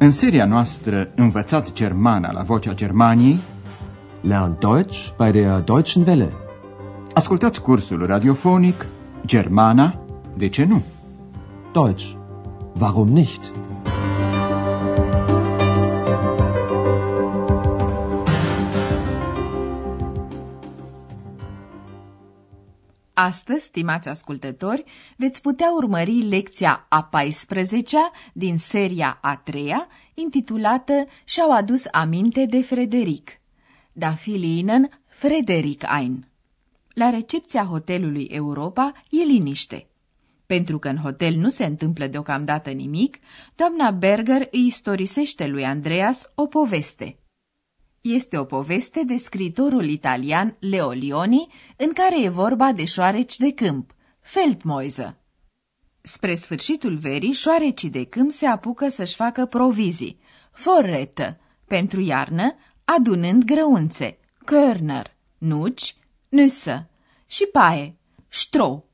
În seria noastră Învățați Germana la Vocea Germaniei Lernt Deutsch bei der Deutschen Welle. Ascultați cursul radiofonic Germana, de ce nu? Deutsch. Warum nicht? Astăzi, stimați ascultători, veți putea urmări lecția a 14-a din seria a treia, intitulată Și-au adus aminte de Frederic. Da filinen Frederic ein. La recepția hotelului Europa e liniște. Pentru că în hotel nu se întâmplă deocamdată nimic, doamna Berger îi istorisește lui Andreas o poveste – este o poveste de scritorul italian Leo Lioni, în care e vorba de șoareci de câmp, Feldmäuse. Spre sfârșitul verii, șoarecii de câmp se apucă să-și facă provizii, forretă, pentru iarnă, adunând grăunțe, körner, nuci, nüsă și paie, stro.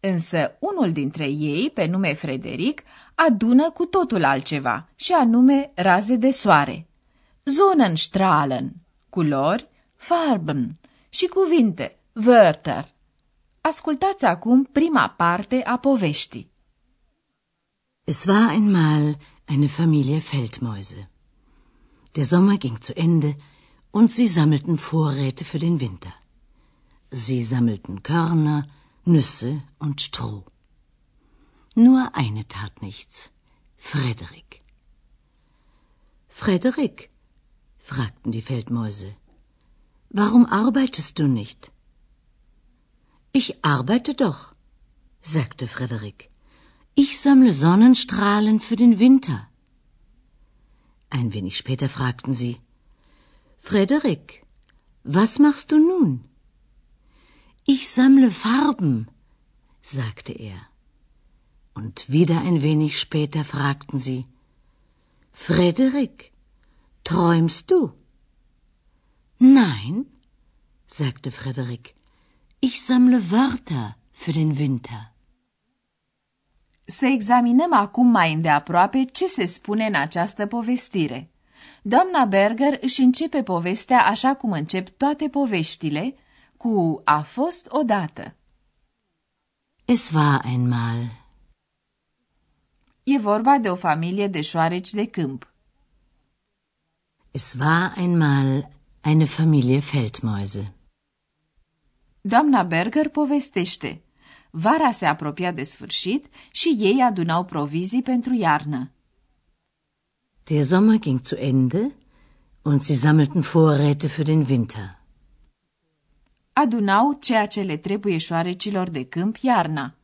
Însă unul dintre ei, pe nume Frederic, adună cu totul altceva, și anume raze de soare. Sonnenstrahlen, culori, Farben și cuvinte, Wörter. Ascultați acum prima parte a poveștii. Es war einmal eine Familie Feldmäuse. Der Sommer ging zu Ende und sie sammelten Vorräte für den Winter. Sie sammelten Körner, Nüsse und Stroh. Nur eine tat nichts. Frederik. Frederik, fragten die Feldmäuse. Warum arbeitest du nicht? Ich arbeite doch, sagte Frederik. Ich sammle Sonnenstrahlen für den Winter. Ein wenig später fragten sie Frederik, was machst du nun? Ich sammle Farben, sagte er. Und wieder ein wenig später fragten sie Frederik, Träumst du? Nein, sagte Frederik. Ich sammle Wörter für den Winter. Să examinăm acum mai îndeaproape ce se spune în această povestire. Doamna Berger își începe povestea așa cum încep toate poveștile, cu a fost odată. Es war einmal. E vorba de o familie de șoareci de câmp. Es war einmal eine Familie Feldmäuse. Doamna Berger povestește. Vara se apropia de sfârșit și ei adunau provizii pentru iarnă. Der Sommer ging zu Ende und sie sammelten Vorräte für den Winter. Adunau ceea ce le trebuie șoarecilor de câmp iarna,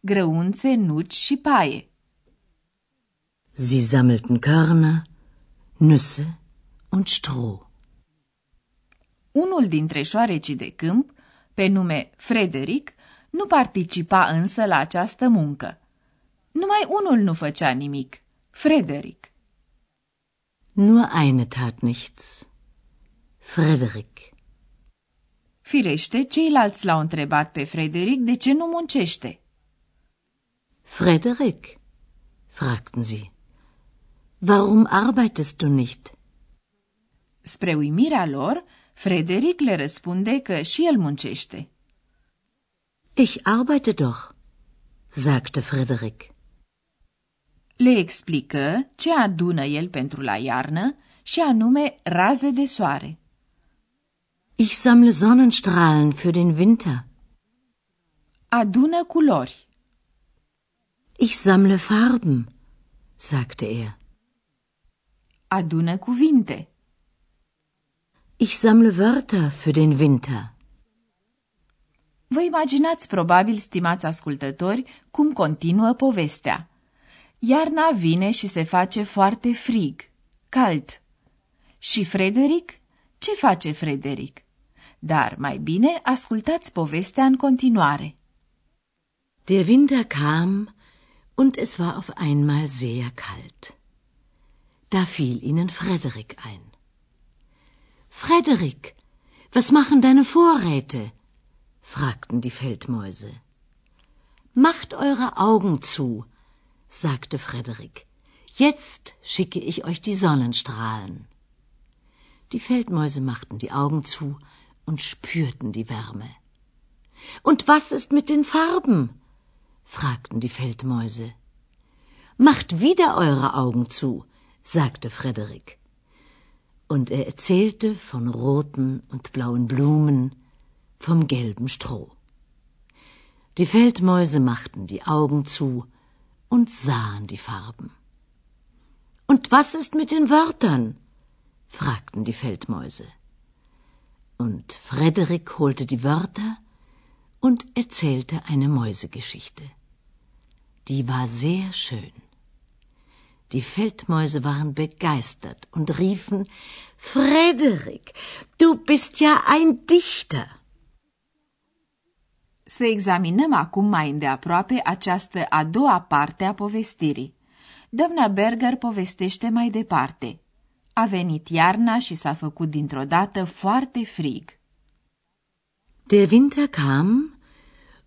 grăunțe, nuci și paie. Sie sammelten Körner, Nüsse und Stroh. Unul dintre șoarecii de câmp, pe nume Frederic, nu participa însă la această muncă. Numai unul nu făcea nimic, Frederic. Nur eine tat nichts. Frederic. Firește, ceilalți l-au întrebat pe Frederic de ce nu muncește. Frederic, fragten sie, warum arbeitest du nicht? Spre uimirea lor, Frederic le răspunde că și el muncește. Ich arbeite doch, sagte Frederic. Le explică ce adună el pentru la iarnă și anume raze de soare. Ich sammle Sonnenstrahlen für den Winter. Adună culori. Ich sammle Farben, sagte er. Adună cuvinte. Ich sammle Wörter für den Winter. Vă imaginați probabil, stimați ascultători, cum continuă povestea. Iarna vine și se face foarte frig, cald. Și Frederic? Ce face Frederic? Dar mai bine ascultați povestea în continuare. Der Winter kam und es war auf einmal sehr kalt. Da fiel ihnen Frederik ein. Frederik, was machen deine Vorräte? fragten die Feldmäuse. Macht eure Augen zu, sagte Frederik. Jetzt schicke ich euch die Sonnenstrahlen. Die Feldmäuse machten die Augen zu und spürten die Wärme. Und was ist mit den Farben? fragten die Feldmäuse. Macht wieder eure Augen zu, sagte Frederik. Und er erzählte von roten und blauen Blumen, vom gelben Stroh. Die Feldmäuse machten die Augen zu und sahen die Farben. Und was ist mit den Wörtern? fragten die Feldmäuse. Und Frederik holte die Wörter und erzählte eine Mäusegeschichte. Die war sehr schön. Die Feldmäuse waren begeistert und riefen Frederik, du bist ja ein Dichter. Să examinăm acum mai îndeaproape această a doua parte a povestirii. Doamna Berger povestește mai departe. A venit iarna și s-a făcut dintr-o dată foarte frig. Der Winter kam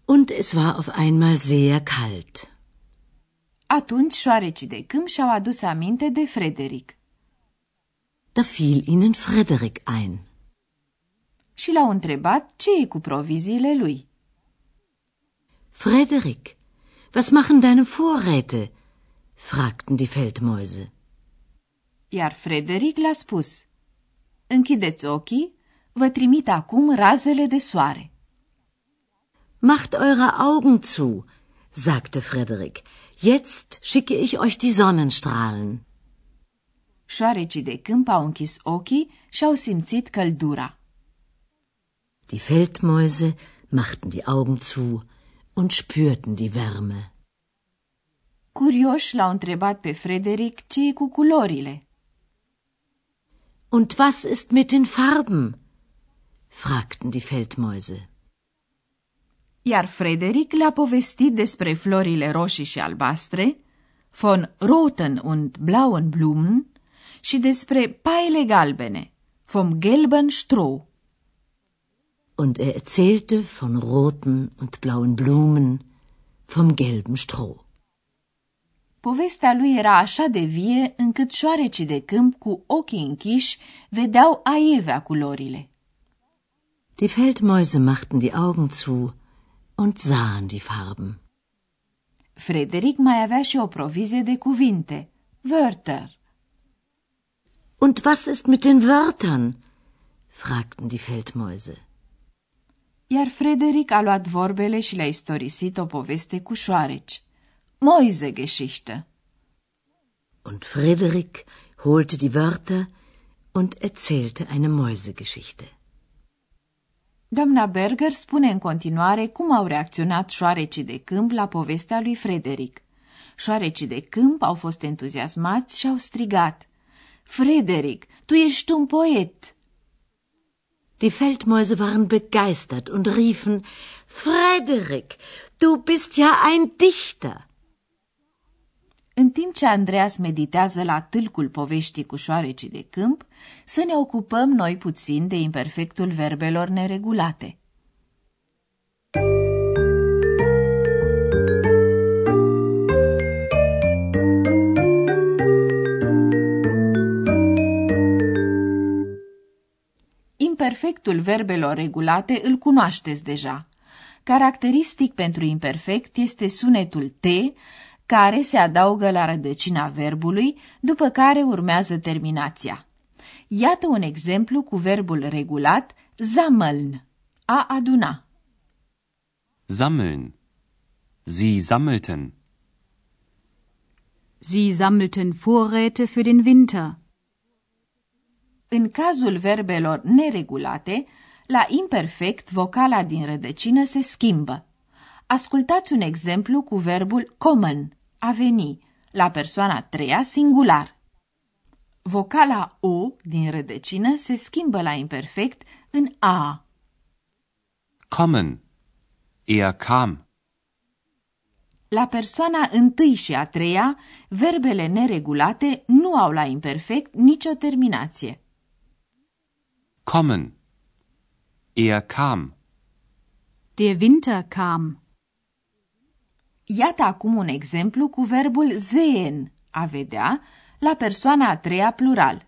und es war auf einmal sehr kalt. Atunci șoarecii de câmp și-au adus aminte de Frederic. Da fiel ihnen Frederik ein. Și l-au întrebat ce e cu proviziile lui. Frederik, was machen deine Vorräte? fragten die Feldmäuse. Iar Frederic le-a spus, Închideți ochii, vă trimit acum razele de soare. Macht eure Augen zu, sagte Frederik. Jetzt schicke ich euch die Sonnenstrahlen. Șoarecii de câmp au închis ochii și au simțit căldura. Die Feldmäuse machten die Augen zu und spürten die Wärme. Curioși l-au întrebat pe Frederic ce e cu culorile. Und was ist mit den Farben? fragten die Feldmäuse. Iar Frederic le-a povestit despre florile roșii și albastre, von roten und blauen Blumen, și despre paile galbene, vom gelben Stroh. Und er erzählte von roten und blauen Blumen, vom gelben Stroh. Povestea lui era așa de vie încât șoarecii de câmp cu ochii închiși vedeau aievea culorile. Die Feldmäuse machten die Augen zu und sahen die Farben. Frederic mai avea și o provizie de cuvinte, Wörter. Und was ist mit den Wörtern? fragten die Feldmäuse. Iar Frederic a luat vorbele și le-a istorisit o poveste cu șoareci. Mäusegeschichte. Und Frederik holte die Wörter und erzählte eine Mäusegeschichte. Doamna Berger spune în continuare cum au reacționat șoarecii de câmp la povestea lui Frederic. Șoarecii de câmp au fost entuziasmați și au strigat. Frederic, tu ești un poet! Die Feldmäuse waren begeistert und riefen, Frederik, du bist ja ein Dichter. În timp ce Andreas meditează la tâlcul poveștii cu șoarecii de câmp, să ne ocupăm noi puțin de imperfectul verbelor neregulate. Imperfectul verbelor regulate îl cunoașteți deja. Caracteristic pentru imperfect este sunetul T, care se adaugă la rădăcina verbului, după care urmează terminația. Iată un exemplu cu verbul regulat sammeln, a aduna. Sammeln. Sie sammelten. Sie sammelten Vorräte für den Winter. În cazul verbelor neregulate, la imperfect vocala din rădăcină se schimbă. Ascultați un exemplu cu verbul kommen, a veni, la persoana a treia singular. Vocala O din rădăcină se schimbă la imperfect în A. Kommen. Er kam. La persoana întâi și a treia, verbele neregulate nu au la imperfect nicio terminație. Kommen. Er kam. Der Winter kam. Iată acum un exemplu cu verbul sehen, a vedea, la persoana a treia plural.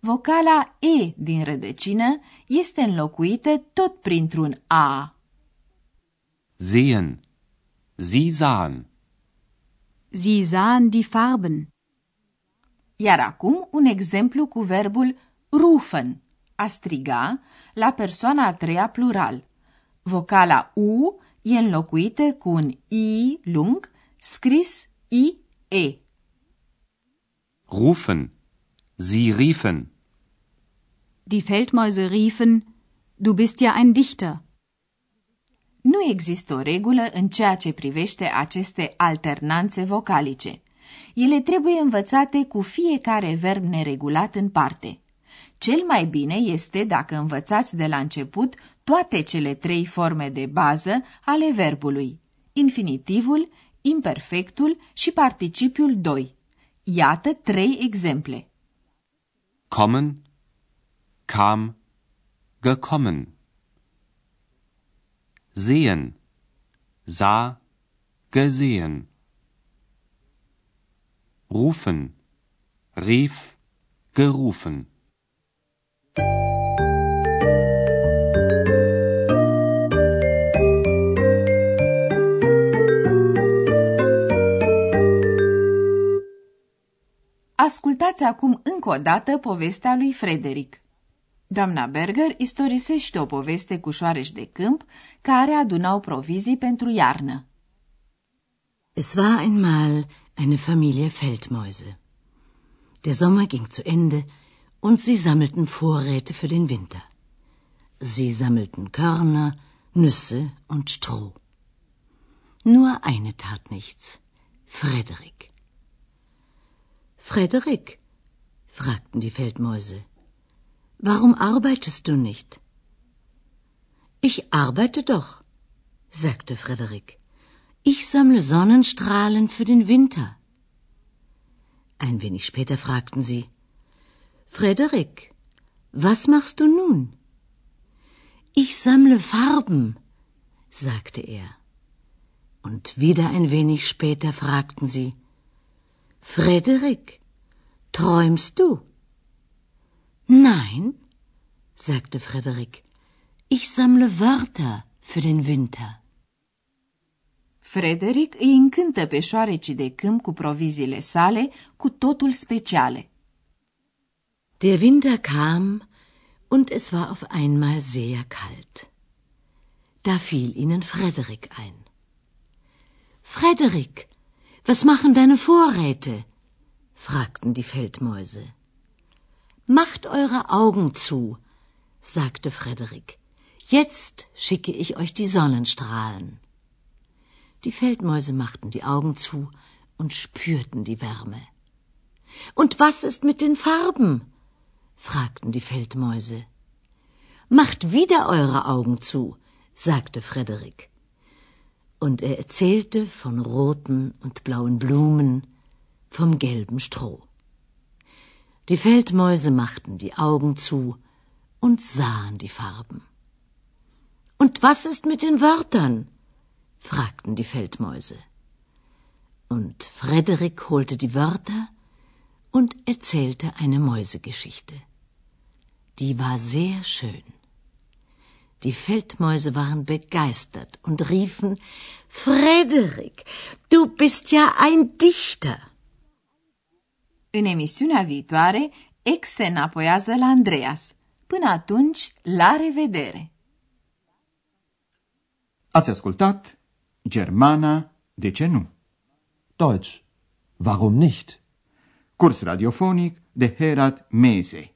Vocala E din rădăcină este înlocuită tot printr-un A. Sehen. Sie sahen. Sie sahen die Farben. Iar acum un exemplu cu verbul rufen, a striga, la persoana a treia plural. Vocala U e înlocuită cu un I lung, scris I-E. Rufen. Sie riefen. Die Feldmäuse riefen, du bist ja ein Dichter. Nu există o regulă în ceea ce privește aceste alternanțe vocalice. Ele trebuie învățate cu fiecare verb neregulat în parte. Cel mai bine este dacă învățați de la început toate cele trei forme de bază ale verbului, infinitivul, imperfectul și participiul 2. Iată trei exemple. Kommen. Kam. Gekommen. Sehen. Sah. Gesehen. Rufen. Rief. Gerufen. Ascultați acum încă o dată povestea lui Frederic. Doamna Berger istorisește o poveste cu șoareci de câmp care adunau provizii pentru iarnă. Es war einmal eine Familie Feldmäuse. Der Sommer ging zu Ende und sie sammelten Vorräte für den Winter. Sie sammelten Körner, Nüsse und Stroh. Nur eine tat nichts. Frederik. Frederik, fragten die Feldmäuse, warum arbeitest du nicht? Ich arbeite doch, sagte Frederik. Ich sammle Sonnenstrahlen für den Winter. Ein wenig später fragten sie, Frederik, was machst du nun? Ich sammle Farben, sagte er. Und wieder ein wenig später fragten sie, Frederik, träumst du? Nein, sagte Frederik, ich sammle Wörter für den Winter. Frederic îi încântă pe șoarecii de câmp cu proviziile sale, cu totul speciale. Der Winter kam und es war auf einmal sehr kalt. Da fiel ihnen Frederik ein. Frederik, was machen deine Vorräte? fragten die Feldmäuse. Macht eure Augen zu, sagte Frederik. Jetzt schicke ich euch die Sonnenstrahlen. Die Feldmäuse machten die Augen zu und spürten die Wärme. Und was ist mit den Farben? fragten die Feldmäuse. Macht wieder eure Augen zu, sagte Frederik. Und er erzählte von roten und blauen Blumen, vom gelben Stroh. Die Feldmäuse machten die Augen zu und sahen die Farben. Und was ist mit den Wörtern? fragten die Feldmäuse. Und Frederik holte die Wörter und erzählte eine Mäusegeschichte. Die war sehr schön. Die Feldmäuse waren begeistert und riefen Frederik, du bist ja ein Dichter. În emisiunea viitoare, ex se înapoiază la Andreas. Până atunci, la revedere! Ați ascultat Germana, de ce nu? Deutsch. Warum nicht? Curs radiofonic de Herat Mese.